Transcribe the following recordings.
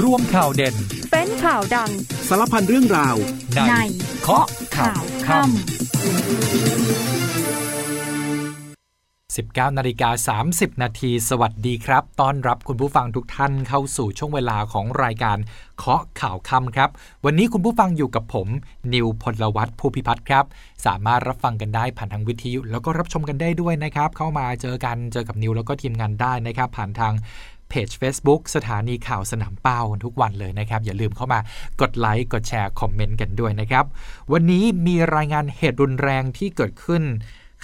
ร่วมข่าวเด่น เป็นข่าวดัง สารพันเรื่องราวในในเคาะข่าวค่ำ19นาฬิกา30 นาที สวัสดีครับ ต้อนรับคุณผู้ฟังทุกท่านเข้าสู่ช่วงเวลาของรายการเคาะข่าวค่ำครับ วันนี้คุณผู้ฟังอยู่กับผม นิวพลวัตภูพิพัฒน์ครับ สามารถรับฟังกันได้ผ่านทางวิทยุ แล้วก็รับชมกันได้ด้วยนะครับ เข้ามาเจอกันเจอกับนิวแล้วก็ทีมงานได้นะครับ ผ่านทาง เพจ Facebook สถานีข่าวสนามเป้าทุกวันเลยนะครับ อย่าลืมเข้ามากดไลค์กดแชร์คอมเมนต์กันด้วยนะครับ วันนี้มีรายงานเหตุรุนแรงที่เกิดขึ้น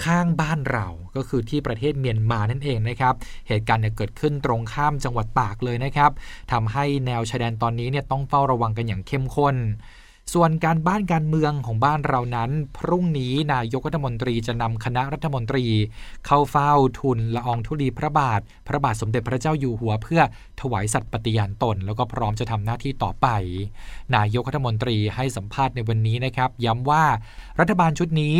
ข้างบ้านเราก็คือที่ประเทศเมียนมานั่นเองนะครับ เหตุการณ์เนี่ยเกิดขึ้นตรงข้ามจังหวัดตากเลยนะครับทำให้แนวชายแดนตอนนี้เนี่ยต้องเฝ้าระวังกันอย่างเข้มข้น ส่วนการบ้านการเมืองของบ้านเรานั้น พรุ่งนี้นายกรัฐมนตรีจะนำคณะรัฐมนตรี เข้าเฝ้าทุนละอองธุลีพระบาท พระบาทสมเด็จพระเจ้าอยู่หัวเพื่อถวายสัตย์ปฏิญาณตน แล้วก็พร้อมจะทำหน้าที่ต่อไป นายกรัฐมนตรีให้สัมภาษณ์ในวันนี้นะครับ ย้ำว่ารัฐบาลชุดนี้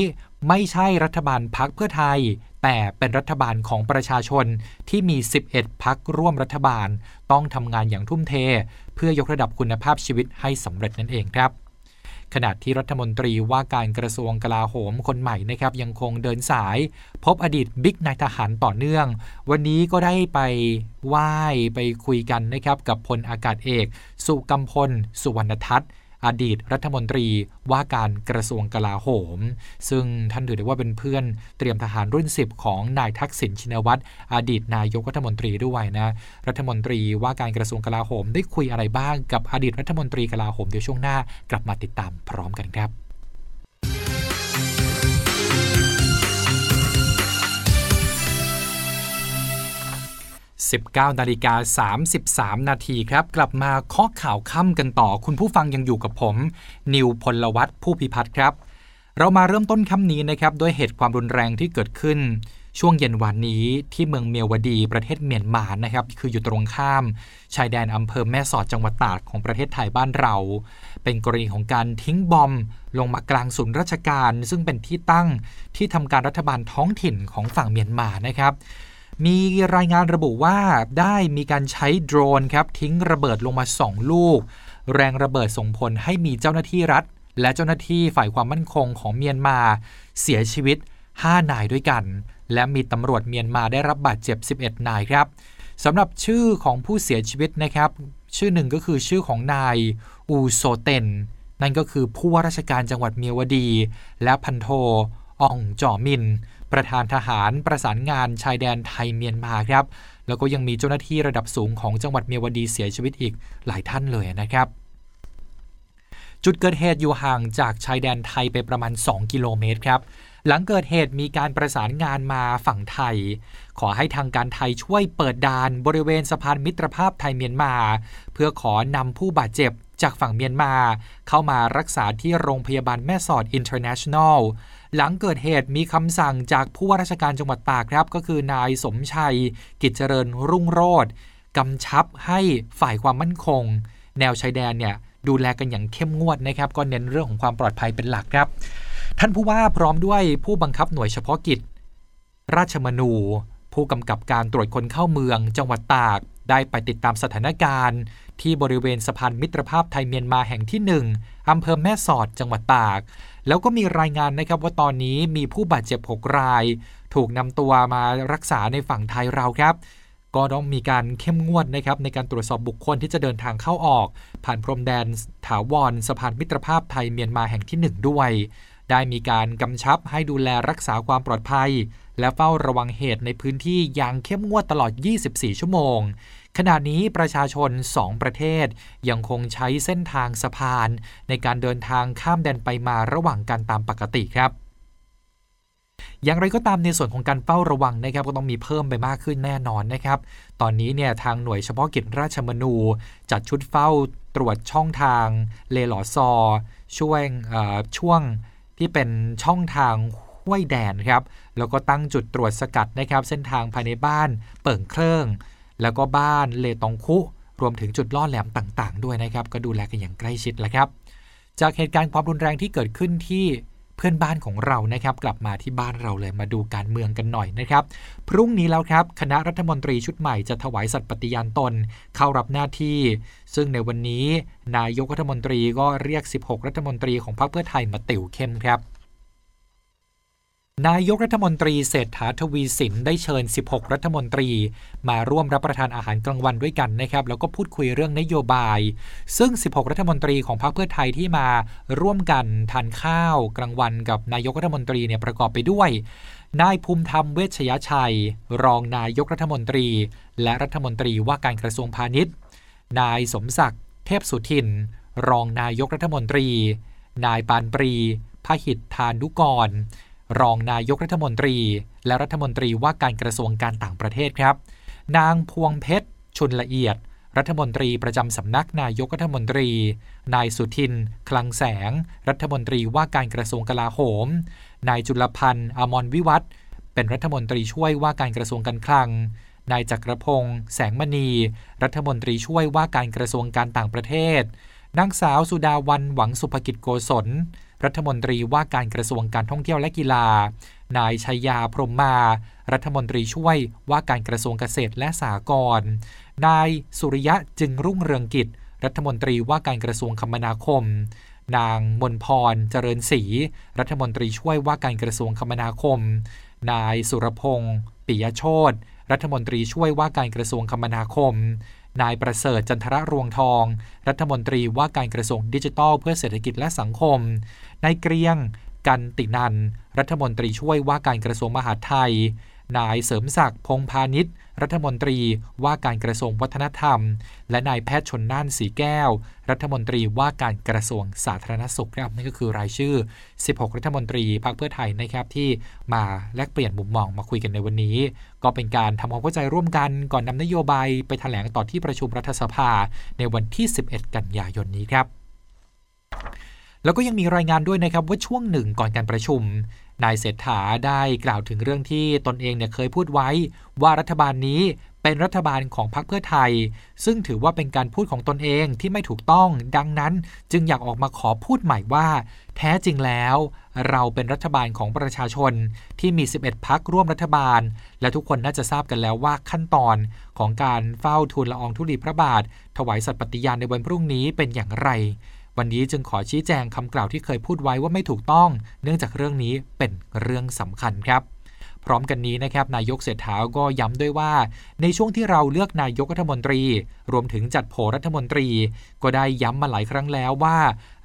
ไม่ใช่รัฐบาลพักเพื่อไทย แต่เป็นรัฐบาลของประชาชนที่มี 11 พักร่วมรัฐบาล ต้องทำงานอย่างทุ่มเท เพื่อยกระดับคุณภาพชีวิตให้สำเร็จนั่นเองครับ ขณะที่รัฐมนตรีว่าการกระทรวงกลาโหมคนใหม่นะครับยังคงเดินสาย พบอดีตบิ๊กนายทหารต่อเนื่อง วันนี้ก็ได้ไปไหว้ไปคุยกันนะครับกับพลอากาศเอก สุกัมพล สุวรรณทัศน์ อดีตรัฐมนตรีว่าการกระทรวงกลาโหม ซึ่งท่านถือได้ว่าเป็นเพื่อนเตรียมทหารรุ่น 10 ของนายทักษิณชินวัตรอดีตนายกรัฐมนตรีด้วยนะรัฐมนตรีว่าการกระทรวงกลาโหม ได้คุยอะไรบ้างกับอดีตรัฐมนตรีกลาโหมเดี๋ยวช่วงหน้ากลับมาติดตามพร้อมกันครับ 19นาฬิกา33 นาทีครับ กลับมาเคาะข่าวค่ำกันต่อ คุณผู้ฟังยังอยู่กับผม นิวพลวัตผู้พิพัฒน์ครับ เรามาเริ่มต้นค่ำนี้นะครับด้วยเหตุความรุนแรงที่เกิดขึ้น ช่วงเย็นวันนี้ที่เมืองเมียวดีประเทศเมียนมานะครับ คืออยู่ตรงข้าม ชายแดนอำเภอแม่สอดจังหวัดตากของประเทศไทยบ้านเรา เป็นกรณีของการทิ้งบอมลงมากลางศูนย์ราชการ ซึ่งเป็นที่ตั้งที่ทำการรัฐบาลท้องถิ่นของฝั่งเมียนมานะครับ มีรายงานระบุว่าได้มีการใช้โดรนครับทิ้งระเบิดลงมา 2 ลูก แรงระเบิดส่งผลให้มีเจ้าหน้าที่รัฐ และเจ้าหน้าที่ฝ่ายความมั่นคงของเมียนมา เสียชีวิต 5 นายด้วยกัน และมีตำรวจเมียนมาได้รับบาดเจ็บ 11 นายครับสำหรับชื่อของผู้เสียชีวิตนะครับ ชื่อหนึ่งก็คือชื่อของนายอูโซเตนนั่นก็คือผู้ว่าราชการจังหวัดเมียวดี และพันโทอ่องจ่อมิน ประธานทหารประสานงานชายแดนไทยเมียนมาครับ แล้วก็ยังมีเจ้าหน้าที่ระดับสูงของจังหวัดเมียวดีเสียชีวิตอีกหลายท่านเลยนะครับ จุดเกิดเหตุอยู่ห่างจากชายแดนไทยไปประมาณ 2 กิโลเมตรครับหลังเกิดเหตุมีการประสานงานมาฝั่งไทย ขอให้ทางการไทยช่วยเปิดด่านบริเวณสะพานมิตรภาพไทยเมียนมา เพื่อขอนำผู้บาดเจ็บจากฝั่งเมียนมา เข้ามารักษาที่โรงพยาบาลแม่สอดอินเตอร์เนชั่นแนล หลังเกิดเหตุมีคำสั่งจากผู้ว่าราชการจังหวัดตากครับ ก็คือนายสมชัย กิจเจริญรุ่งโรจน์กำชับให้ฝ่ายความมั่นคง แนวชายแดนเนี่ยดูแลกันอย่างเข้มงวดนะครับ ก็เน้นเรื่องของความปลอดภัยเป็นหลักครับ ท่านผู้ว่าพร้อมด้วยผู้บังคับหน่วยเฉพาะกิจ ราชมนู ผู้กำกับการตรวจคนเข้าเมือง จังหวัดตากได้ไปติดตามสถานการณ์ ที่บริเวณสะพานมิตรภาพไทยเมียนมาแห่งที่ 1อำเภอแม่สอดจังหวัดตาก แล้วก็มีรายงานนะครับว่าตอนนี้มีผู้บาดเจ็บ 6 ราย ถูกนำตัวมารักษาในฝั่งไทยเราครับ ก็ต้องมีการเข้มงวดนะครับในการตรวจสอบบุคคลที่จะเดินทางเข้าออก ผ่านพรมแดนถาวรสะพานมิตรภาพไทยเมียนมาแห่งที่ 1 ด้วย ได้มีการกำชับให้ดูแลรักษาความปลอดภัย และเฝ้าระวังเหตุในพื้นที่อย่างเข้มงวดตลอด 24 ชั่วโมง ขณะนี้ประชาชน 2 ประเทศยังคงใช้เส้นทางสะพาน ในการเดินทางข้ามแดนไปมาระหว่างกันตามปกติครับอย่างไรก็ตามในส่วนของการเฝ้าระวังนะครับก็ต้องมีเพิ่มไปมากขึ้นแน่นอนนะครับ ตอนนี้เนี่ยทางหน่วยเฉพาะกิจราชมนู จัดชุดเฝ้าตรวจช่องทางเลหลอซอ ช่วงช่วงที่เป็นช่องทางห้วยแดนครับ แล้วก็ตั้งจุดตรวจสกัดนะครับ เส้นทางภายในบ้านเปิ่งเครื่อง แล้วก็บ้านเลตองคุ รวมถึงจุดล่อแหลมต่าง ๆ ด้วยนะครับ ก็ดูแลกันอย่างใกล้ชิดแหละครับ จากเหตุการณ์ความรุนแรงที่เกิดขึ้นที่เพื่อนบ้านของเรานะครับ กลับมาที่บ้านเราเลยมาดูการเมืองกันหน่อยนะครับ พรุ่งนี้แล้วครับ คณะรัฐมนตรีชุดใหม่จะถวายสัตย์ปฏิญาณตนเข้ารับหน้าที่ ซึ่งในวันนี้ นายกรัฐมนตรีก็เรียก 16 รัฐมนตรีของพรรคเพื่อไทยมาติวเข้มครับ นายกรัฐมนตรีเศรษฐาทวีสินได้เชิญ 16 รัฐมนตรี มาร่วมรับประทานอาหารกลางวันด้วยกันนะครับ แล้วก็พูดคุยเรื่องนโยบาย ซึ่ง 16 รัฐมนตรีของพรรคเพื่อไทยที่มาร่วมกันทานข้าวกลางวันกับนายกรัฐมนตรีเนี่ยประกอบไปด้วย นายภูมิธรรมเวชยชัย รองนายกรัฐมนตรี และรัฐมนตรีว่าการกระทรวงพาณิชย์ นายสมศักดิ์เทพสุทิน รองนายกรัฐมนตรี นายปานปรีพหิตธานุกร รองนายกรัฐมนตรี และรัฐมนตรีว่าการกระทรวงการต่างประเทศครับ นางพวงเพชร ชุนละเอียด รัฐมนตรีประจำสำนักนายกรัฐมนตรี นายสุทิน คลังแสง รัฐมนตรีว่าการกระทรวงกลาโหม นายจุลพันธ์อมรวิวัฒเป็นรัฐมนตรีช่วยว่าการกระทรวงการคลัง นายจักรพงศ์แสงมณี รัฐมนตรีช่วยว่าการกระทรวงการต่างประเทศนางสาวสุดาวันหวังสุภกิจโกศล รัฐมนตรีว่าการกระทรวงการท่องเที่ยวและกีฬา นายชัยยาพรมมา รัฐมนตรีช่วยว่าการกระทรวงเกษตรและสหกรณ์นายสุริยะจึงรุ่งเรืองกิจ รัฐมนตรีว่าการกระทรวงคมนาคม นางมนพรเจริญศรีรัฐมนตรีช่วยว่าการกระทรวงคมนาคม นายสุรพงศ์ปิยโชตรัฐมนตรีช่วยว่าการกระทรวงคมนาคม นายประเสริฐจันทระรวงทอง รัฐมนตรีว่าการกระทรวงดิจิทัลเพื่อเศรษฐกิจและสังคม นายเกรียง กันตินัน รัฐมนตรีช่วยว่าการกระทรวงมหาดไทย นายเสริมศักดิ์พงพาณิชย์ รัฐมนตรีว่าการกระทรวงวัฒนธรรม และนายแพทย์ชนน่านสีแก้ว รัฐมนตรีว่าการกระทรวงสาธารณสุขครับนี่ก็คือรายชื่อ 16 รัฐมนตรีพรรคเพื่อไทยนะครับที่มาแลกเปลี่ยนมุมมองมาคุยกันในวันนี้ ก็เป็นการทำความเข้าใจร่วมกันก่อนนำนโยบายไปแถลงต่อที่ประชุมรัฐสภาในวันที่ 11 กันยายนนี้ครับ แล้วก็ยังมีรายงานด้วยนะครับว่าช่วงหนึ่งก่อนการประชุม นายเศรษฐาได้กล่าวถึงเรื่องที่ตนเองเนี่ยเคยพูดไว้ ว่ารัฐบาลนี้เป็นรัฐบาลของพรรคเพื่อไทย ซึ่งถือว่าเป็นการพูดของตนเองที่ไม่ถูกต้อง ดังนั้นจึงอยากออกมาขอพูดใหม่ว่า แท้จริงแล้ว เราเป็นรัฐบาลของประชาชนที่มี 11พักร่วมรัฐบาล และทุกคนน่าจะทราบกันแล้วว่าขั้นตอนของการเฝ้าทูลละอองธุลีพระบาท ถวายสัตย์ปฏิญาณในวันพรุ่งนี้เป็นอย่างไร วันนี้จึงขอชี้แจงคำกล่าวที่เคยพูดไว้ว่าไม่ถูกต้อง เนื่องจากเรื่องนี้เป็นเรื่องสำคัญครับพร้อมกันนี้นะครับนายกเศรษฐาก็ย้ำด้วยว่า ในช่วงที่เราเลือกนายกรัฐมนตรี รวมถึงจัดโผรัฐมนตรี ก็ได้ย้ำมาหลายครั้งแล้วว่า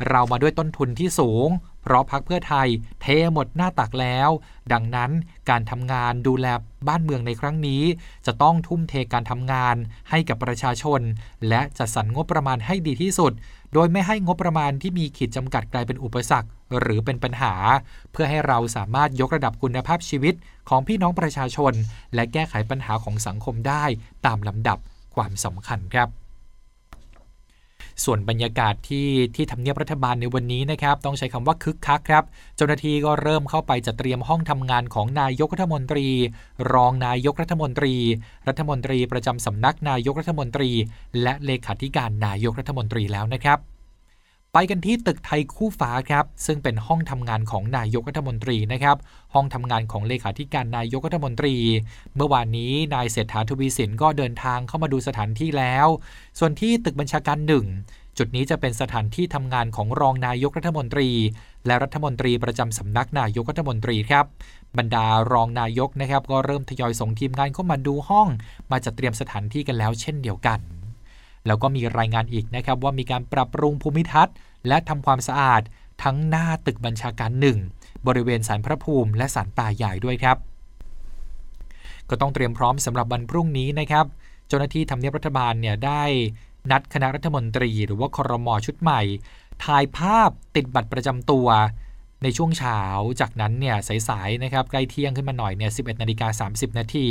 เรามาด้วยต้นทุนที่สูง เพราะพักเพื่อไทยเทหมดหน้าตักแล้ว ดังนั้นการทำงานดูแลบ้านเมืองในครั้งนี้ จะต้องทุ่มเทการทำงานให้กับประชาชน และจัดสรรงบประมาณให้ดีที่สุด โดยไม่ให้งบประมาณที่มีขีดจำกัดกลายเป็นอุปสรรค หรือเป็นปัญหา เพื่อให้เราสามารถยกระดับคุณภาพชีวิตของพี่น้องประชาชน และแก้ไขปัญหาของสังคมได้ตามลำดับความสำคัญครับส่วนบรรยากาศที่ที่ทำเนียบรัฐบาลในวันนี้นะครับต้องใช้คำว่าคึกคักครับ เจ้าหน้าที่ก็เริ่มเข้าไปจัดเตรียมห้องทำงานของนายกรัฐมนตรี รองนายกรัฐมนตรี รัฐมนตรีประจำสำนักนายกรัฐมนตรี และเลขาธิการนายกรัฐมนตรีแล้วนะครับ ไปกันที่ตึกไทยคู่ฟ้าครับ ซึ่งเป็นห้องทำงานของนายกรัฐมนตรีนะครับ ห้องทำงานของเลขาธิการนายกรัฐมนตรี เมื่อวานนี้นายเศรษฐาทวีสินก็เดินทางเข้ามาดูสถานที่แล้ว ส่วนที่ตึกบัญชาการหนึ่งจุดนี้จะเป็นสถานที่ทำงานของรองนายกรัฐมนตรี และรัฐมนตรีประจำสำนักนายกรัฐมนตรีครับบรรดารองนายกนะครับ ก็เริ่มทยอยส่งทีมงานเข้ามาดูห้อง มาจัดเตรียมสถานที่กันแล้วเช่นเดียวกัน แล้วก็มีรายงานอีกนะครับว่ามีการปรับปรุงภูมิทัศน์ และทำความสะอาดทั้งหน้าตึกบัญชาการหนึ่งบริเวณสารพระภูมิและสารตาใหญ่ด้วยครับ ก็ต้องเตรียมพร้อมสำหรับวันพรุ่งนี้นะครับเจ้าหน้าที่ทำเนียบรัฐบาลเนี่ยได้นัดคณะรัฐมนตรี หรือว่าครมชุดใหม่ ถ่ายภาพติดบัตรประจำตัว ในช่วงเช้า จากนั้นเนี่ยสายๆนะครับใกล้เที่ยงขึ้นมาหน่อยเนี่ย 11นาฬิกา30 นาที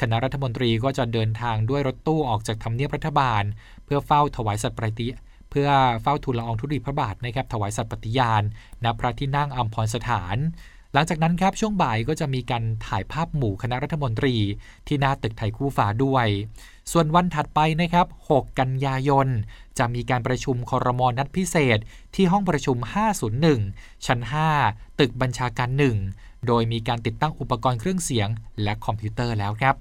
คณะรัฐมนตรีก็จะเดินทางด้วยรถตู้ออกจากทำเนียบรัฐบาล เพื่อเฝ้าถวายสัตย์ปฏิเพื่อเฝ้าทูลละอองธุลีพระบาทนะครับถวายสัตย์ปฏิญาณณพระที่นั่งอัมพรสถาน หลังจากนั้นครับช่วงบ่ายก็จะมีการถ่ายภาพหมู่คณะรัฐมนตรี ที่หน้าตึกไทยคู่ฟ้าด้วย ส่วนวันถัดไปนะครับ 6 กันยายน จะมีการประชุมคอรมอนัดพิเศษ ที่ห้องประชุม 501 ชั้น 5 ตึกบัญชาการ 1 โดยมีการติดตั้งอุปกรณ์เครื่องเสียง และคอมพิวเตอร์แล้วครับ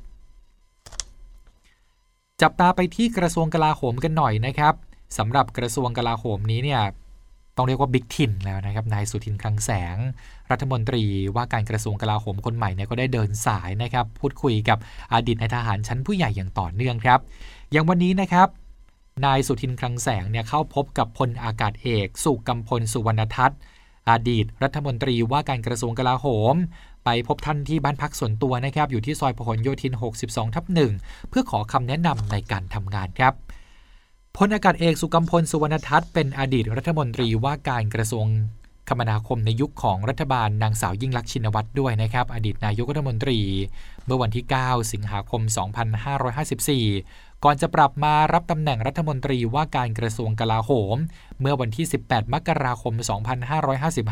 จับตาไปที่กระทรวงกลาโหมกันหน่อยนะครับสำหรับกระทรวงกลาโหมนี้เนี่ย ต้องเรียกว่าบิ๊กทินแล้วนะครับนายสุทินคลังแสง รัฐมนตรีว่าการกระทรวงกลาโหมคนใหม่เนี่ยก็ได้เดินสายนะครับ พูดคุยกับอดีตนายทหารชั้นผู้ใหญ่อย่างต่อเนื่องครับอย่างวันนี้นะครับนายสุทินคลังแสงเนี่ยเข้าพบกับพลอากาศเอก สุกำพลสุวรรณทัศน์อดีตรัฐมนตรีว่าการกระทรวงกลาโหม ไปพบท่านที่บ้านพักส่วนตัวนะครับ อยู่ที่ซอยพหลโยธิน 62 ทับหนึ่งเพื่อขอคำแนะนำในการทำงานครับ พลอากาศเอกสุกัมพลสุวรรณทัศน์เป็นอดีตรัฐมนตรีว่าการกระทรวงคมนาคมในยุคของรัฐบาลนางสาวยิ่งลักษณ์ชินวัตรด้วยนะครับ อดีตนายกรัฐมนตรี เมื่อวันที่ 9 สิงหาคม 2554 ก่อนจะปรับมารับตำแหน่งรัฐมนตรีว่าการกระทรวงกลาโหม เมื่อวันที่ 18 มกราคม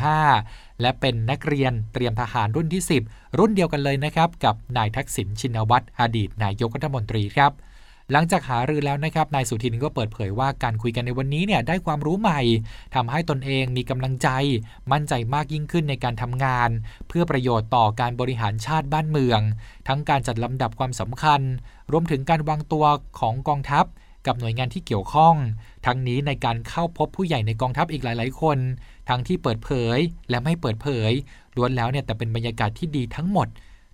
2555 และเป็นนักเรียนเตรียมทหารรุ่นที่ 10 รุ่นเดียวกันเลยนะครับ กับนายทักษิณชินวัตรอดีตนายกรัฐมนตรีครับ หลังจากหารือแล้วนะครับนายสุทินก็เปิดเผยว่าการคุยกันในวันนี้เนี่ยได้ความรู้ใหม่ทำให้ตนเองมีกำลังใจ มั่นใจมากยิ่งขึ้นในการทำงาน เพื่อประโยชน์ต่อการบริหารชาติบ้านเมือง ทั้งการจัดลำดับความสำคัญ รวมถึงการวางตัวของกองทัพกับหน่วยงานที่เกี่ยวข้อง ทั้งนี้ในการเข้าพบผู้ใหญ่ในกองทัพอีกหลาย ๆ คน ทั้งที่เปิดเผยและไม่เปิดเผยล้วนแล้วเนี่ยแต่เป็นบรรยากาศที่ดีทั้งหมด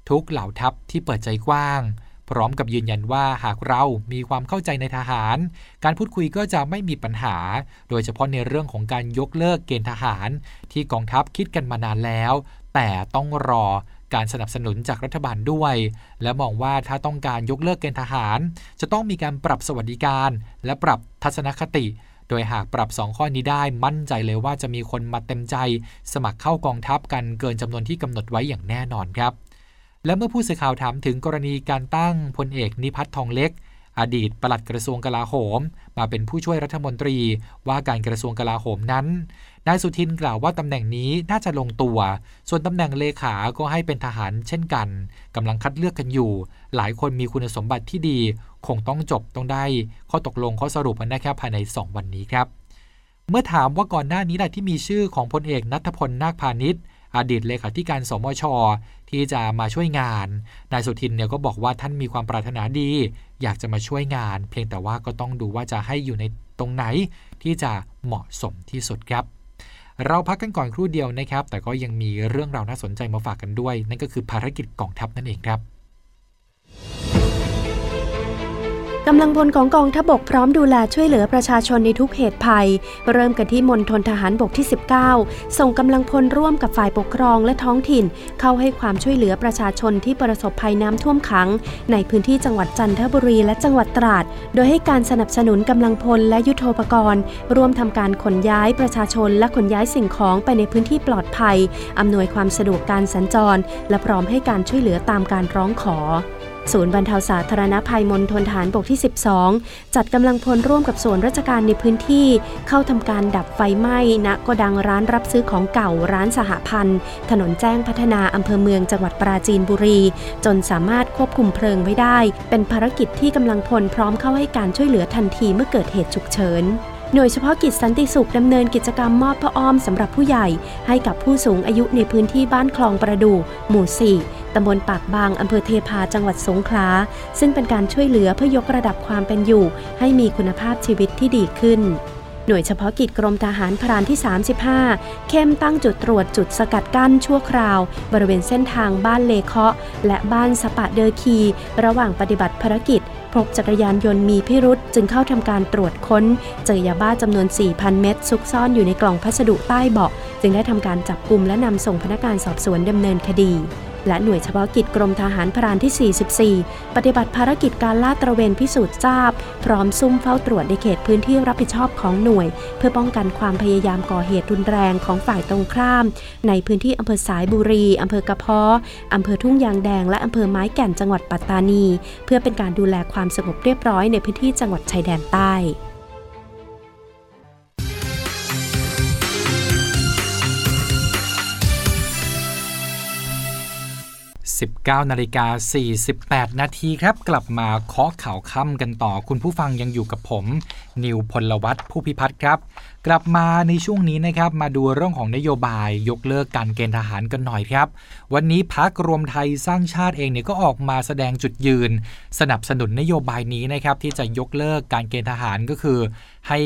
ทุกเหล่าทัพที่เปิดใจกว้าง พร้อมกับยืนยันว่าหากเรามีความเข้าใจในทหาร การพูดคุยก็จะไม่มีปัญหา โดยเฉพาะในเรื่องของการยกเลิกเกณฑ์ทหาร ที่กองทัพคิดกันมานานแล้ว แต่ต้องรอการสนับสนุนจากรัฐบาลด้วย และมองว่าถ้าต้องการยกเลิกเกณฑ์ทหาร จะต้องมีการปรับสวัสดิการ และปรับทัศนคติ โดยหากปรับ 2 ข้อนี้ได้มั่นใจเลยว่าจะมีคนมาเต็มใจ สมัครเข้ากองทัพกันเกินจำนวนที่กำหนดไว้อย่างแน่นอนครับ และเมื่อผู้สื่อข่าวถามถึงกรณีการตั้งพลเอกนิพัฒน์ทองเล็ก อดีตปลัดกระทรวงกลาโหม มาเป็นผู้ช่วยรัฐมนตรีว่าการกระทรวงกลาโหมนั้น นายสุทินกล่าวว่าตำแหน่งนี้น่าจะลงตัว ส่วนตำแหน่งเลขาก็ให้เป็นทหารเช่นกันกำลังคัดเลือกกันอยู่ หลายคนมีคุณสมบัติที่ดี คงต้องจบต้องได้ ข้อตกลงข้อสรุปนะครับภายใน 2 วันนี้ครับ เมื่อถามว่าก่อนหน้านี้แหละที่มีชื่อของพลเอกนัทพลนาคพาณิชย์ อดีตเลขาธิการสมช ที่จะมาช่วยงาน นายสุทินเนี่ยก็บอกว่าท่านมีความปรารถนาดี อยากจะมาช่วยงาน เพียงแต่ว่าก็ต้องดูว่าจะให้อยู่ในตรงไหนที่จะเหมาะสมที่สุดครับ เราพักกันก่อนครู่เดียวนะครับ แต่ก็ยังมีเรื่องราวน่าสนใจมาฝากกันด้วย นั่นก็คือภารกิจกองทัพนั่นเองครับ กำลังพลของกองทัพบกพร้อมดูแลช่วยเหลือประชาชนในทุกเหตุภัย เริ่มกันที่มณฑลทหารบกที่ 19 ส่งกำลังพลร่วมกับฝ่ายปกครองและท้องถิ่น เข้าให้ความช่วยเหลือประชาชนที่ประสบภัยน้ำท่วมขัง ในพื้นที่จังหวัดจันทบุรีและจังหวัดตราด โดยให้การสนับสนุนกำลังพลและยุโทโธปกรณ์ร่วมทำการขนย้ายประชาชนและขนย้ายสิ่งของไปในพื้นที่ปลอดภัยอำนวยความสะดวกการสัญจร และพร้อมให้การช่วยเหลือตามการร้องขอ ศูนย์บรรเทาสาธารณภัยมณฑลฐานบกที่ 12 จัดกำลังพลร่วมกับส่วนราชการในพื้นที่ เข้าทำการดับไฟไหม้ณโกดังร้านรับซื้อของเก่าร้านสหพันธ์ ถนนแจ้งพัฒนาอำเภอเมืองจังหวัดปราจีนบุรี จนสามารถควบคุมเพลิงไว้ได้ เป็นภารกิจที่กำลังพลพร้อมเข้าให้การช่วยเหลือทันทีเมื่อเกิดเหตุฉุกเฉิน หน่วยเฉพาะกิจสันติสุขดำเนินกิจกรรมมอบพระอ้อมสำหรับผู้ใหญ่ ให้กับผู้สูงอายุในพื้นที่บ้านคลองประดูหมู่ 4 ตำบลปากบางอำเภอเทพาจังหวัดสงขลา ซึ่งเป็นการช่วยเหลือเพื่อยกระดับความเป็นอยู่ ให้มีคุณภาพชีวิตที่ดีขึ้นหน่วยเฉพาะกิจกรมทหารพรานที่ 35 เข้มตั้งจุดตรวจจุดสกัดกั้นชั่วคราว บริเวณเส้นทางบ้านเลเคาะ และบ้านสปะเดอร์คี ระหว่างปฏิบัติภารกิจ พบจักรยานยนต์มีพิรุษจึงเข้าทำการตรวจค้น เจอยาบ้าจำนวน 4,000 เม็ดซุกซ่อนอยู่ในกล่องพัสดุใต้เบาะ จึงได้ทำการจับกลุ่มและนำส่งพนักงานสอบสวนดำเนินคดี และหน่วยเฉพาะกิจกรมทหารพรานที่ 44 ปฏิบัติภารกิจการลาดตระเวนพิสูจน์ทราบ พร้อมซุ่มเฝ้าตรวจในเขตพื้นที่รับผิดชอบของหน่วย เพื่อป้องกันความพยายามก่อเหตุรุนแรงของฝ่ายตรงข้าม ในพื้นที่อำเภอสายบุรีอำเภอกระเพาะอำเภอทุ่งยางแดงและอำเภอไม้แก่นจังหวัดปัตตานี เพื่อเป็นการดูแลความสงบเรียบร้อยในพื้นที่จังหวัดชายแดนใต้ 19นาฬิกา48 นาทีครับ กลับมาเคาะข่าวค่ำกันต่อ คุณผู้ฟังยังอยู่กับผม นิวพลวัตผู้พิพัฒน์ครับ กลับมาในช่วงนี้นะครับ มาดูเรื่องของนโยบายยกเลิกการเกณฑ์ทหารกันหน่อยครับ วันนี้พักรวมไทยสร้างชาติเองเนี่ยก็ออกมาแสดงจุดยืน สนับสนุนนโยบายนี้นะครับที่จะยกเลิกการเกณฑ์ทหารก็คือให้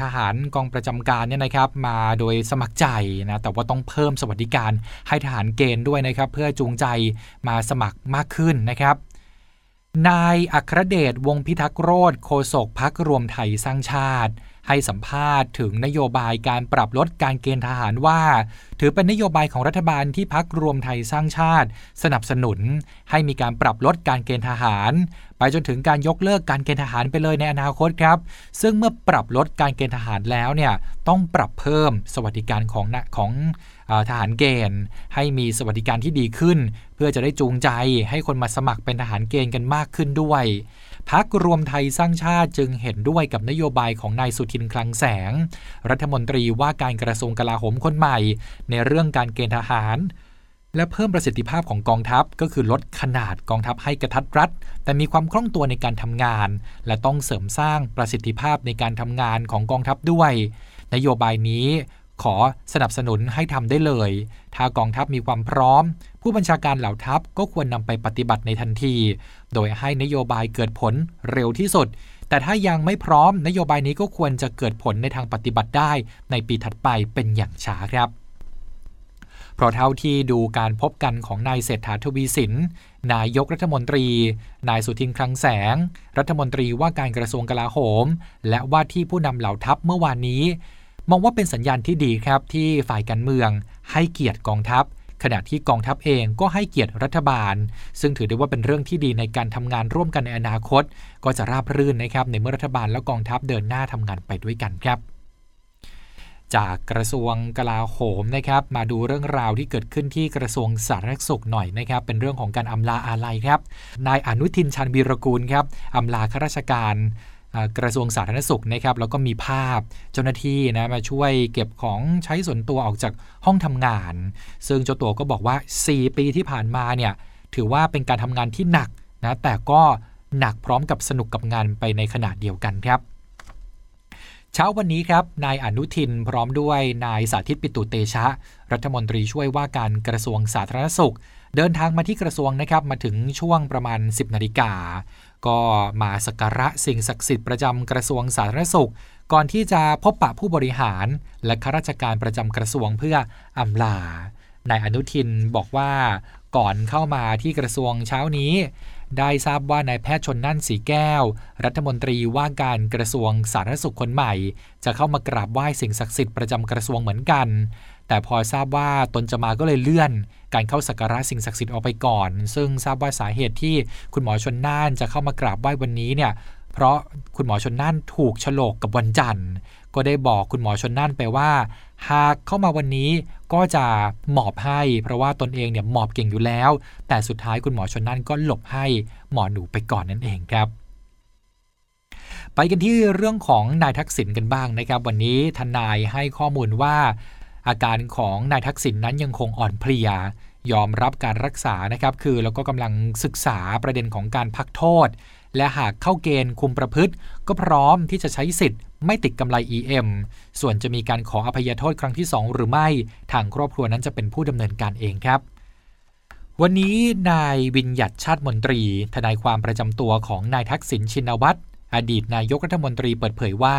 ทหารกองประจำการเนี่ยนะครับมาโดยสมัครใจนะแต่ว่าต้องเพิ่มสวัสดิการให้ทหารเกณฑ์ด้วยนะครับ เพื่อจูงใจมาสมัครมากขึ้นนะครับ นายอัครเดชวงพิทักษ์โรธโฆษกพักรวมไทยสร้างชาติ ให้สัมภาษณ์ถึงนโยบายการปรับลดการเกณฑ์ทหารว่า ถือเป็นนโยบายของรัฐบาลที่พักรวมไทยสร้างชาติ สนับสนุน ให้มีการปรับลดการเกณฑ์ทหาร ไปจนถึงการยกเลิกการเกณฑ์ทหารไปเลยในอนาคตครับ ซึ่งเมื่อปรับลดการเกณฑ์ทหารแล้วเนี่ยต้องปรับเพิ่มสวัสดิการของของทหารเกณฑ์ ให้มีสวัสดิการที่ดีขึ้น เพื่อจะได้จูงใจให้คนมาสมัครเป็นทหารเกณฑ์กันมากขึ้นด้วย พักรวมไทยสร้างชาติจึงเห็นด้วยกับนโยบายของนายสุทินคลังแสง รัฐมนตรีว่าการกระทรวงกลาโหมคนใหม่ ในเรื่องการเกณฑ์ทหาร และเพิ่มประสิทธิภาพของกองทัพก็คือลดขนาดกองทัพให้กระทัดรัด แต่มีความคล่องตัวในการทำงาน และต้องเสริมสร้างประสิทธิภาพในการทำงานของกองทัพด้วย นโยบายนี้ขอสนับสนุนให้ทำได้เลย ถ้ากองทัพมีความพร้อม ผู้บัญชาการเหล่าทัพก็ควรนำไปปฏิบัติในทันที โดยให้นโยบายเกิดผลเร็วที่สุด แต่ถ้ายังไม่พร้อมนโยบายนี้ก็ควรจะเกิดผลในทางปฏิบัติได้ ในปีถัดไปเป็นอย่างช้าครับเพราะเท่าที่ดูการพบกันของนายเศรษฐาทวีสิน นายกรัฐมนตรี นายสุทินคลังแสง รัฐมนตรีว่าการกระทรวงกลาโหม และว่าที่ผู้นำเหล่าทัพเมื่อวานนี้ มองว่าเป็นสัญญาณที่ดีครับที่ฝ่ายการเมืองให้เกียรติกองทัพ ขณะที่กองทัพเองก็ให้เกียรติรัฐบาล ซึ่งถือได้ว่าเป็นเรื่องที่ดีในการทำงานร่วมกันในอนาคต ก็จะราบรื่นนะครับในเมื่อรัฐบาลและกองทัพเดินหน้าทำงานไปด้วยกันครับจากกระทรวงกลาโหมนะครับมาดูเรื่องราวที่เกิดขึ้นที่กระทรวงสาธารณสุขหน่อยนะครับเป็นเรื่องของการอำลาอาลัยครับนายอนุทินชันบีรกูลครับอำลาข้าราชการ กระทรวงสาธารณสุขนะครับแล้วก็มีภาพเจ้าหน้าที่นะมาช่วยเก็บของใช้ส่วนตัวออกจากห้องทำงาน ซึ่งเจ้าตัวก็บอกว่า 4 ปีที่ผ่านมาเนี่ยถือว่าเป็นการทำงานที่หนักนะแต่ก็หนักพร้อมกับสนุกกับงานไปในขณะเดียวกันครับเช้าวันนี้ครับ นายอนุทินพร้อมด้วยนายสาธิตปิตุเตชะ รัฐมนตรีช่วยว่าการกระทรวงสาธารณสุข เดินทางมาที่กระทรวงนะครับมาถึงช่วงประมาณ 10นาฬิกา ก็มาสักการะสิ่งศักดิ์สิทธิ์ประจำกระทรวงสาธารณสุข ก่อนที่จะพบปะผู้บริหาร และข้าราชการประจำกระทรวงเพื่ออำลานายอนุทินบอกว่าก่อนเข้ามาที่กระทรวงเช้านี้ ได้ทราบว่านายแพทย์ชนนั่นสีแก้ว รัฐมนตรีว่าการกระทรวงสาธารณสุขคนใหม่ จะเข้ามากราบไหว้สิ่งศักดิ์สิทธิ์ประจำกระทรวงเหมือนกัน แต่พอทราบว่าตนจะมาก็เลยเลื่อน การเข้าสักการะสิ่งศักดิ์สิทธิ์ออกไปก่อน ซึ่งทราบว่าสาเหตุที่คุณหมอชนน่านจะเข้ามากราบไหว้วันนี้เนี่ยเพราะคุณหมอชนน่านถูกฉลกกับวันจันทร์ ก็ได้บอกคุณหมอชนน่านไปว่า หากเข้ามาวันนี้ก็จะหมอบให้ เพราะว่าตนเองเนี่ยหมอบเก่งอยู่แล้ว แต่สุดท้ายคุณหมอชนน่านก็หลบให้หมอหนูไปก่อนนั่นเองครับไปกันที่เรื่องของนายทักษิณกันบ้างนะครับ วันนี้ทนายให้ข้อมูลว่า อาการของนายทักษิณนนั้นยังคงอ่อนเพลีย ยอมรับการรักษานะครับคือแล้วก็กำลังศึกษาประเด็นของการพักโทษ และหากเข้าเกณฑ์คุมประพฤติ ก็พร้อมที่จะใช้สิทธิ์ไม่ติดกำไร EM ส่วนจะมีการขออภัยโทษครั้งที่ 2 หรือไม่ ทางครอบครัวนั้นจะเป็นผู้ดำเนินการเองครับ วันนี้นายวินยัดชาติมนตรี ทนายความประจำตัวของนายทักษิณชินวัตรอดีตนายกรัฐมนตรีเปิดเผยว่า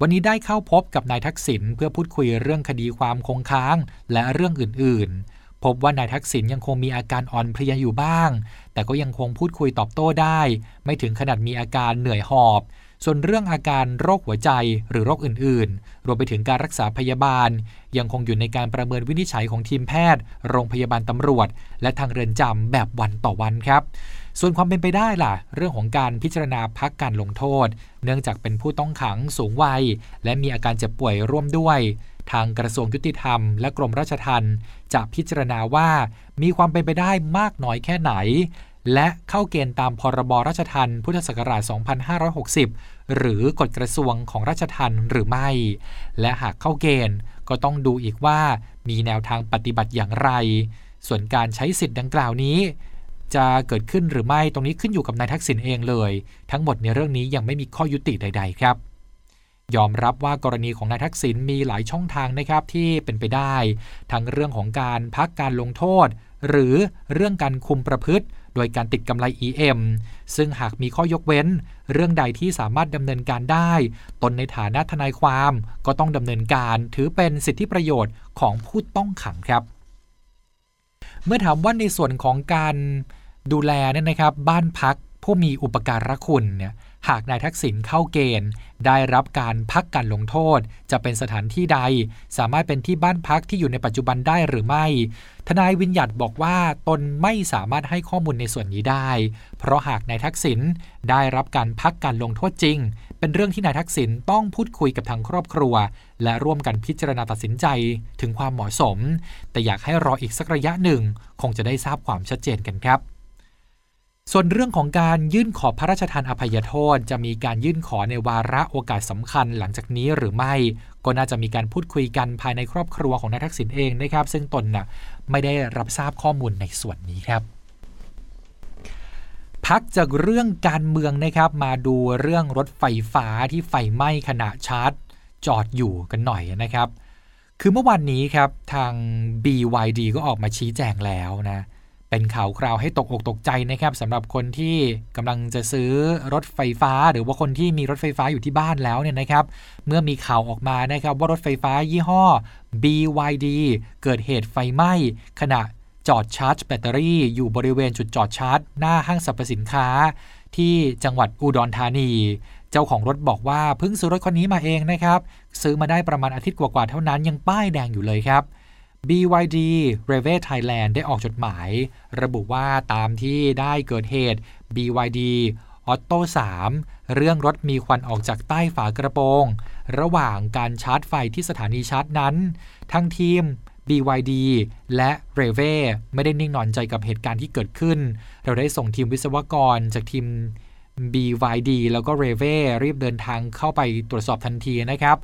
วันนี้ได้เข้าพบกับนายทักษิณเพื่อพูดคุยเรื่องคดีความคงค้าง และเรื่องอื่น ๆ พบว่านายทักษิณยังคงมีอาการอ่อนเพลียอยู่บ้าง แต่ก็ยังคงพูดคุยตอบโต้ได้ ไม่ถึงขนาดมีอาการเหนื่อยหอบ ส่วนเรื่องอาการโรคหัวใจหรือโรคอื่น ๆ รวมไปถึงการรักษาพยาบาล ยังคงอยู่ในการประเมินวินิจฉัยของทีมแพทย์ โรงพยาบาลตำรวจ และทางเรือนจำแบบวันต่อวันครับ ส่วนความเป็นไปได้ล่ะ เรื่องของการพิจารณาพักการลงโทษ เนื่องจากเป็นผู้ต้องขังสูงวัย และมีอาการเจ็บป่วยร่วมด้วย ทางกระทรวงยุติธรรม และกรมราชทัณฑ์จะพิจารณาว่ามีความเป็นไปได้มากน้อยแค่ไหน และเข้าเกณฑ์ตามพรบราชทัณฑ์พุทธศักราช 2560 หรือกฎกระทรวงของราชทัณฑ์หรือไม่ และหากเข้าเกณฑ์ก็ต้องดูอีกว่ามีแนวทางปฏิบัติอย่างไร ส่วนการใช้สิทธิ์ดังกล่าวนี้ จะเกิดขึ้นหรือไม่ตรงนี้ขึ้นอยู่กับนายทักษิณเองเลย ทั้งหมดในเรื่องนี้ยังไม่มีข้อยุติใด ๆ ครับยอมรับว่ากรณีของนายทักษิณมีหลายช่องทางนะครับที่เป็นไปได้ ทั้งเรื่องของการพักการลงโทษ หรือเรื่องการคุมประพฤติ โดยการติดกำไร EM ซึ่งหากมีข้อยกเว้น เรื่องใดที่สามารถดำเนินการได้ ตนในฐานะทนายความก็ต้องดำเนินการถือเป็นสิทธิประโยชน์ของผู้ต้องขังครับ เมื่อถามว่าในส่วนของการดูแลเนี่ยนะครับ บ้านพักผู้มีอุปการะคุณเนี่ย หากนายทักษิณเข้าเกณฑ์ ได้รับการพักการลงโทษ จะเป็นสถานที่ใด สามารถเป็นที่บ้านพักที่อยู่ในปัจจุบันได้หรือไม่ ทนายวิญญัตบอกว่าตนไม่สามารถให้ข้อมูลในส่วนนี้ได้ เพราะหากนายทักษิณได้รับการพักการลงโทษจริง เป็นเรื่องที่นายทักษิณต้องพูดคุยกับทางครอบครัว และร่วมกันพิจารณาตัดสินใจถึงความเหมาะสม แต่อยากให้รออีกสักระยะหนึ่ง คงจะได้ทราบความชัดเจนกันครับ ส่วนเรื่องของการยื่นขอพระราชทานอภัยโทษ จะมีการยื่นขอในวาระโอกาสสำคัญหลังจากนี้หรือไม่ ก็น่าจะมีการพูดคุยกันภายในครอบครัวของนายทักษิณเองนะครับ ซึ่งตนนะ่ะไม่ได้รับทราบข้อมูลในส่วนนี้ครับ พักจากเรื่องการเมืองนะครับ มาดูเรื่องรถไฟฟ้าที่ไฟไหม้ขณะชาร์จ จอดอยู่กันหน่อยนะครับ คือเมื่อวานนี้ครับทาง BYD ก็ออกมาชี้แจงแล้วนะ เป็นข่าวคราวให้ตกอกตกใจนะครับสำหรับคนที่กำลังจะซื้อรถไฟฟ้า หรือว่าคนที่มีรถไฟฟ้าอยู่ที่บ้านแล้วเนี่ยนะครับ เมื่อมีข่าวออกมานะครับ ว่ารถไฟฟ้ายี่ห้อ BYD เกิดเหตุไฟไหม้ ขณะจอดชาร์จแบตเตอรี่อยู่บริเวณจุดจอดชาร์จ หน้าห้างสรรพสินค้า ที่จังหวัดอุดรธานี เจ้าของรถบอกว่าเพิ่งซื้อรถคันนี้มาเองนะครับ ซื้อมาได้ประมาณอาทิตย์กว่าๆเท่านั้นยังป้ายแดงอยู่เลยครับ BYD r e v e Thailand ได้ออกจดหมาย ระบุว่าตามที่ได้เกิดเหตุ BYD Auto 3เรื่องรถมีควันออกจากใต้ฝากระโปรง ระหว่างการชาร์จไฟที่สถานีชาร์จนั้น ทั้งทีม BYD และ r e v e ไม่ได้นิ่งนอนใจกับเหตุการณ์ที่เกิดขึ้น เราได้ส่งทีมวิศวกรจากทีม BYD แล้วก็ r e v e รีบเดินทางเข้าไปตรวจสอบทันทีนะครับ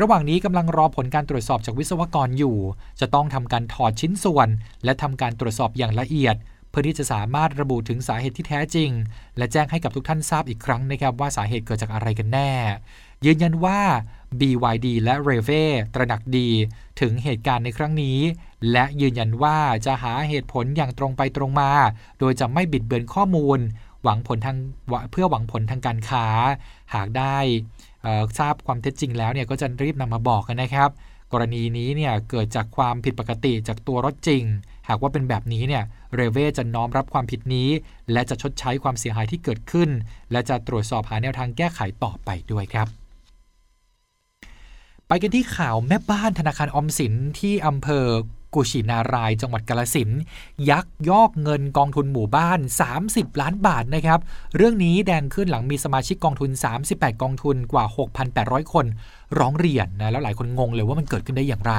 ระหว่างนี้กำลังรอผลการตรวจสอบจากวิศวกรอยู่ จะต้องทำการถอดชิ้นส่วน และทำการตรวจสอบอย่างละเอียด เพื่อที่จะสามารถระบุถึงสาเหตุที่แท้จริง และแจ้งให้กับทุกท่านทราบอีกครั้งนะครับว่าสาเหตุเกิดจากอะไรกันแน่ ยืนยันว่า BYD และ r e v e ตระหนักดีถึงเหตุการณ์ในครั้งนี้ และยืนยันว่าจะหาเหตุผลอย่างตรงไปตรงมา โดยจะไม่บิดเบือนข้อมูล หวังผลทางเพื่อหวังผลทางการค้า หากได้ ทราบความเท็จจริงแล้วเนี่ยก็จะรีบนำมาบอกกันนะครับ กรณีนี้เนี่ยเกิดจากความผิดปกติจากตัวรถจริง หากว่าเป็นแบบนี้เนี่ยเรเวจะน้อมรับความผิดนี้ และจะชดใช้ความเสียหายที่เกิดขึ้น และจะตรวจสอบหาแนวทางแก้ไขต่อไปด้วยครับไปกันที่ข่าวแม่บ้านธนาคารอมสินที่อำเภอ กุชินาราย จังหวัดกาลสินยักยอกเงินกองทุนหมู่บ้าน 30 ล้านบาทนะครับ เรื่องนี้แดงขึ้นหลังมีสมาชิกกองทุน 38 กองทุนกว่า 6,800 คนร้องเรียนนะแล้วหลายคนงงเลยว่ามันเกิดขึ้นได้อย่างไร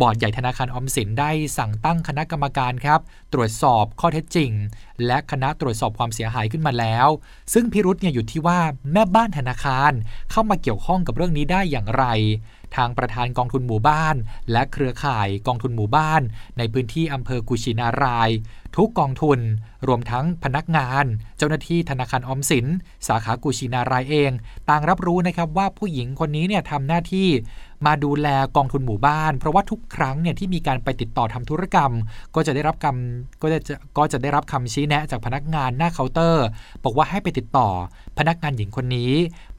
บอร์ดใหญ่ธนาคารออมสินได้สั่งตั้งคณะกรรมการครับ ตรวจสอบข้อเท็จจริง และคณะตรวจสอบความเสียหายขึ้นมาแล้ว ซึ่งพิรุษเนี่ยอยู่ที่ว่าแม่บ้านธนาคารเข้ามาเกี่ยวข้องกับเรื่องนี้ได้อย่างไร ทางประธานกองทุนหมู่บ้าน และเครือข่ายกองทุนหมู่บ้าน ในพื้นที่อำเภอกุชินาราย ทุกกองทุน รวมทั้งพนักงาน เจ้าหน้าที่ธนาคารอมสิน สาขากุชินารายเอง ต่างรับรู้นะครับว่าผู้หญิงคนนี้เนี่ยทำหน้าที่มาดูแลกองทุนหมู่บ้าน เพราะว่าทุกครั้งเนี่ยที่มีการไปติดต่อทำธุรกรรม ก็จะได้รับคำก็จะก็จะได้รับคำชี้แนะจากพนักงานหน้าเคาน์เตอร์ บอกว่าให้ไปติดต่อพนักงานหญิงคนนี้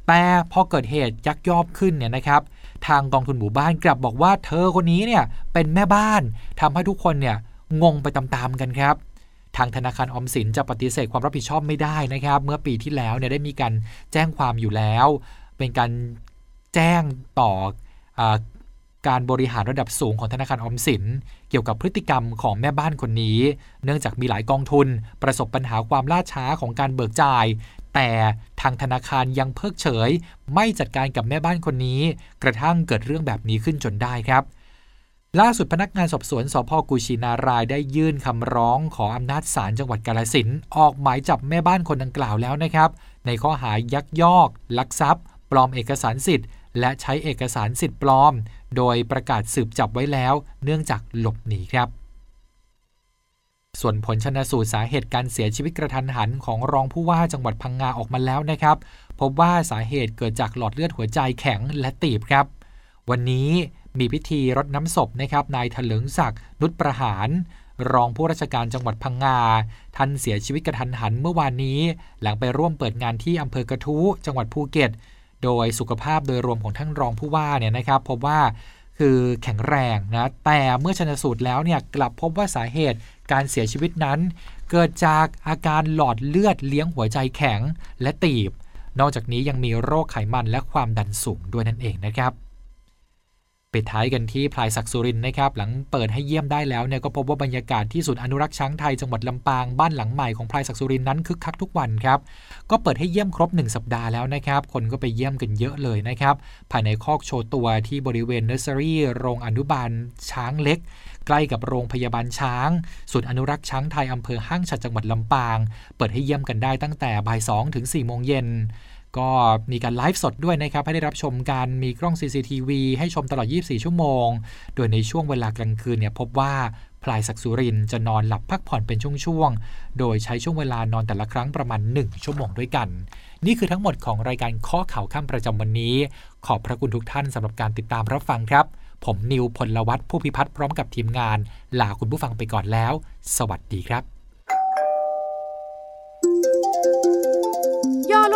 แต่พอเกิดเหตุยักยอบขึ้นเนี่ยนะครับ ทางกองทุนหมู่บ้านกลับบอกว่าเธอคนนี้เนี่ยเป็นแม่บ้านทำให้ทุกคนเนี่ยงงไปตามๆกันครับทางธนาคารอมสินจะปฏิเสธความรับผิดชอบไม่ได้นะครับ เมื่อปีที่แล้วเนี่ยได้มีการแจ้งความอยู่แล้ว เป็นการแจ้งต่ออการบริหารระดับสูงของธนาคารอมสิน เกี่ยวกับพฤติกรรมของแม่บ้านคนนี้ เนื่องจากมีหลายกองทุน ประสบปัญหาความล่าช้าของการเบิกจ่าย แต่ ทางธนาคารยังเพิกเฉย ไม่จัดการกับแม่บ้านคนนี้ กระทั่งเกิดเรื่องแบบนี้ขึ้นจนได้ครับ ล่าสุดพนักงานสอบสวนสพกุชินารายได้ยื่นคำร้องขออำนาจศาลจังหวัดกาลสินออกหมายจับแม่บ้านคนดังกล่าวแล้วนะครับ ในข้อหายักยอก ลักทรัพย์ ปลอมเอกสารสิทธิ์ และใช้เอกสารสิทธิ์ปลอม โดยประกาศสืบจับไว้แล้ว เนื่องจากหลบหนีครับ ส่วนผลชนสูตรสาเหตุการเสียชีวิตกระทันหันของรองผู้ว่าจังหวัดพังงาออกมาแล้วนะครับ พบว่าสาเหตุเกิดจากหลอดเลือดหัวใจแข็งและตีบครับ วันนี้มีพิธีรดน้ำศพนะครับนายถลิงศักดิ์นุชประหาร รองผู้ราชการจังหวัดพังงา ท่านเสียชีวิตกระทันหันเมื่อวานนี้ หลังไปร่วมเปิดงานที่อำเภอกระทู้จังหวัดภูเก็ต โดยสุขภาพโดยรวมของท่านรองผู้ว่าเนี่ยนะครับพบว่า คือแข็งแรงนะ แต่เมื่อชนสูตรแล้วเนี่ยกลับพบว่าสาเหตุการเสียชีวิตนั้น เกิดจากอาการหลอดเลือดเลี้ยงหัวใจแข็งและตีบ นอกจากนี้ยังมีโรคไขมันและความดันสูงด้วยนั่นเองนะครับ ปิดท้ายกันที่พลายศักดิ์สุรินนะครับหลังเปิดให้เยี่ยมได้แล้วเนี่ยก็พบว่าบรรยากาศที่ศูนย์อนุรักษ์ช้างไทยจังหวัดลำปางบ้านหลังใหม่ของพลายศักดิ์สุรินนั้นคึกคักทุกวันครับก็เปิดให้เยี่ยมครบ 1 สัปดาห์แล้วนะครับคนก็ไปเยี่ยมกันเยอะเลยนะครับภายในคอกโชว์ตัวที่บริเวณเนอร์เซอรี่โรงอนุบาลช้างเล็ก ใกล้กับโรงพยาบาลช้างศูนย์อนุรักษ์ช้างไทยอำเภอห้างฉัดจังหวัดลำปาง เปิดให้เยี่ยมกันได้ตั้งแต่บ่าย2ถึง4โมงเย็น ก็มีการไลฟ์สดด้วยนะครับ ให้ได้รับชมการมีกล้อง CCTV ให้ชมตลอด 24 ชั่วโมง โดยในช่วงเวลากลางคืนเนี่ยพบว่าพลายศักสุรินจะนอนหลับพักผ่อนเป็นช่วงๆ โดยใช้ช่วงเวลานอนแต่ละครั้งประมาณ 1 ชั่วโมงด้วยกัน นี่คือทั้งหมดของรายการข้อข่าวข้ามประจำวันนี้ ขอบพระคุณทุกท่านสำหรับการติดตามรับฟังครับ ผมนิวพลวัตผู้พิพัฒน์พร้อมกับทีมงานลาคุณผู้ฟังไปก่อนแล้ว สวัสดีครับ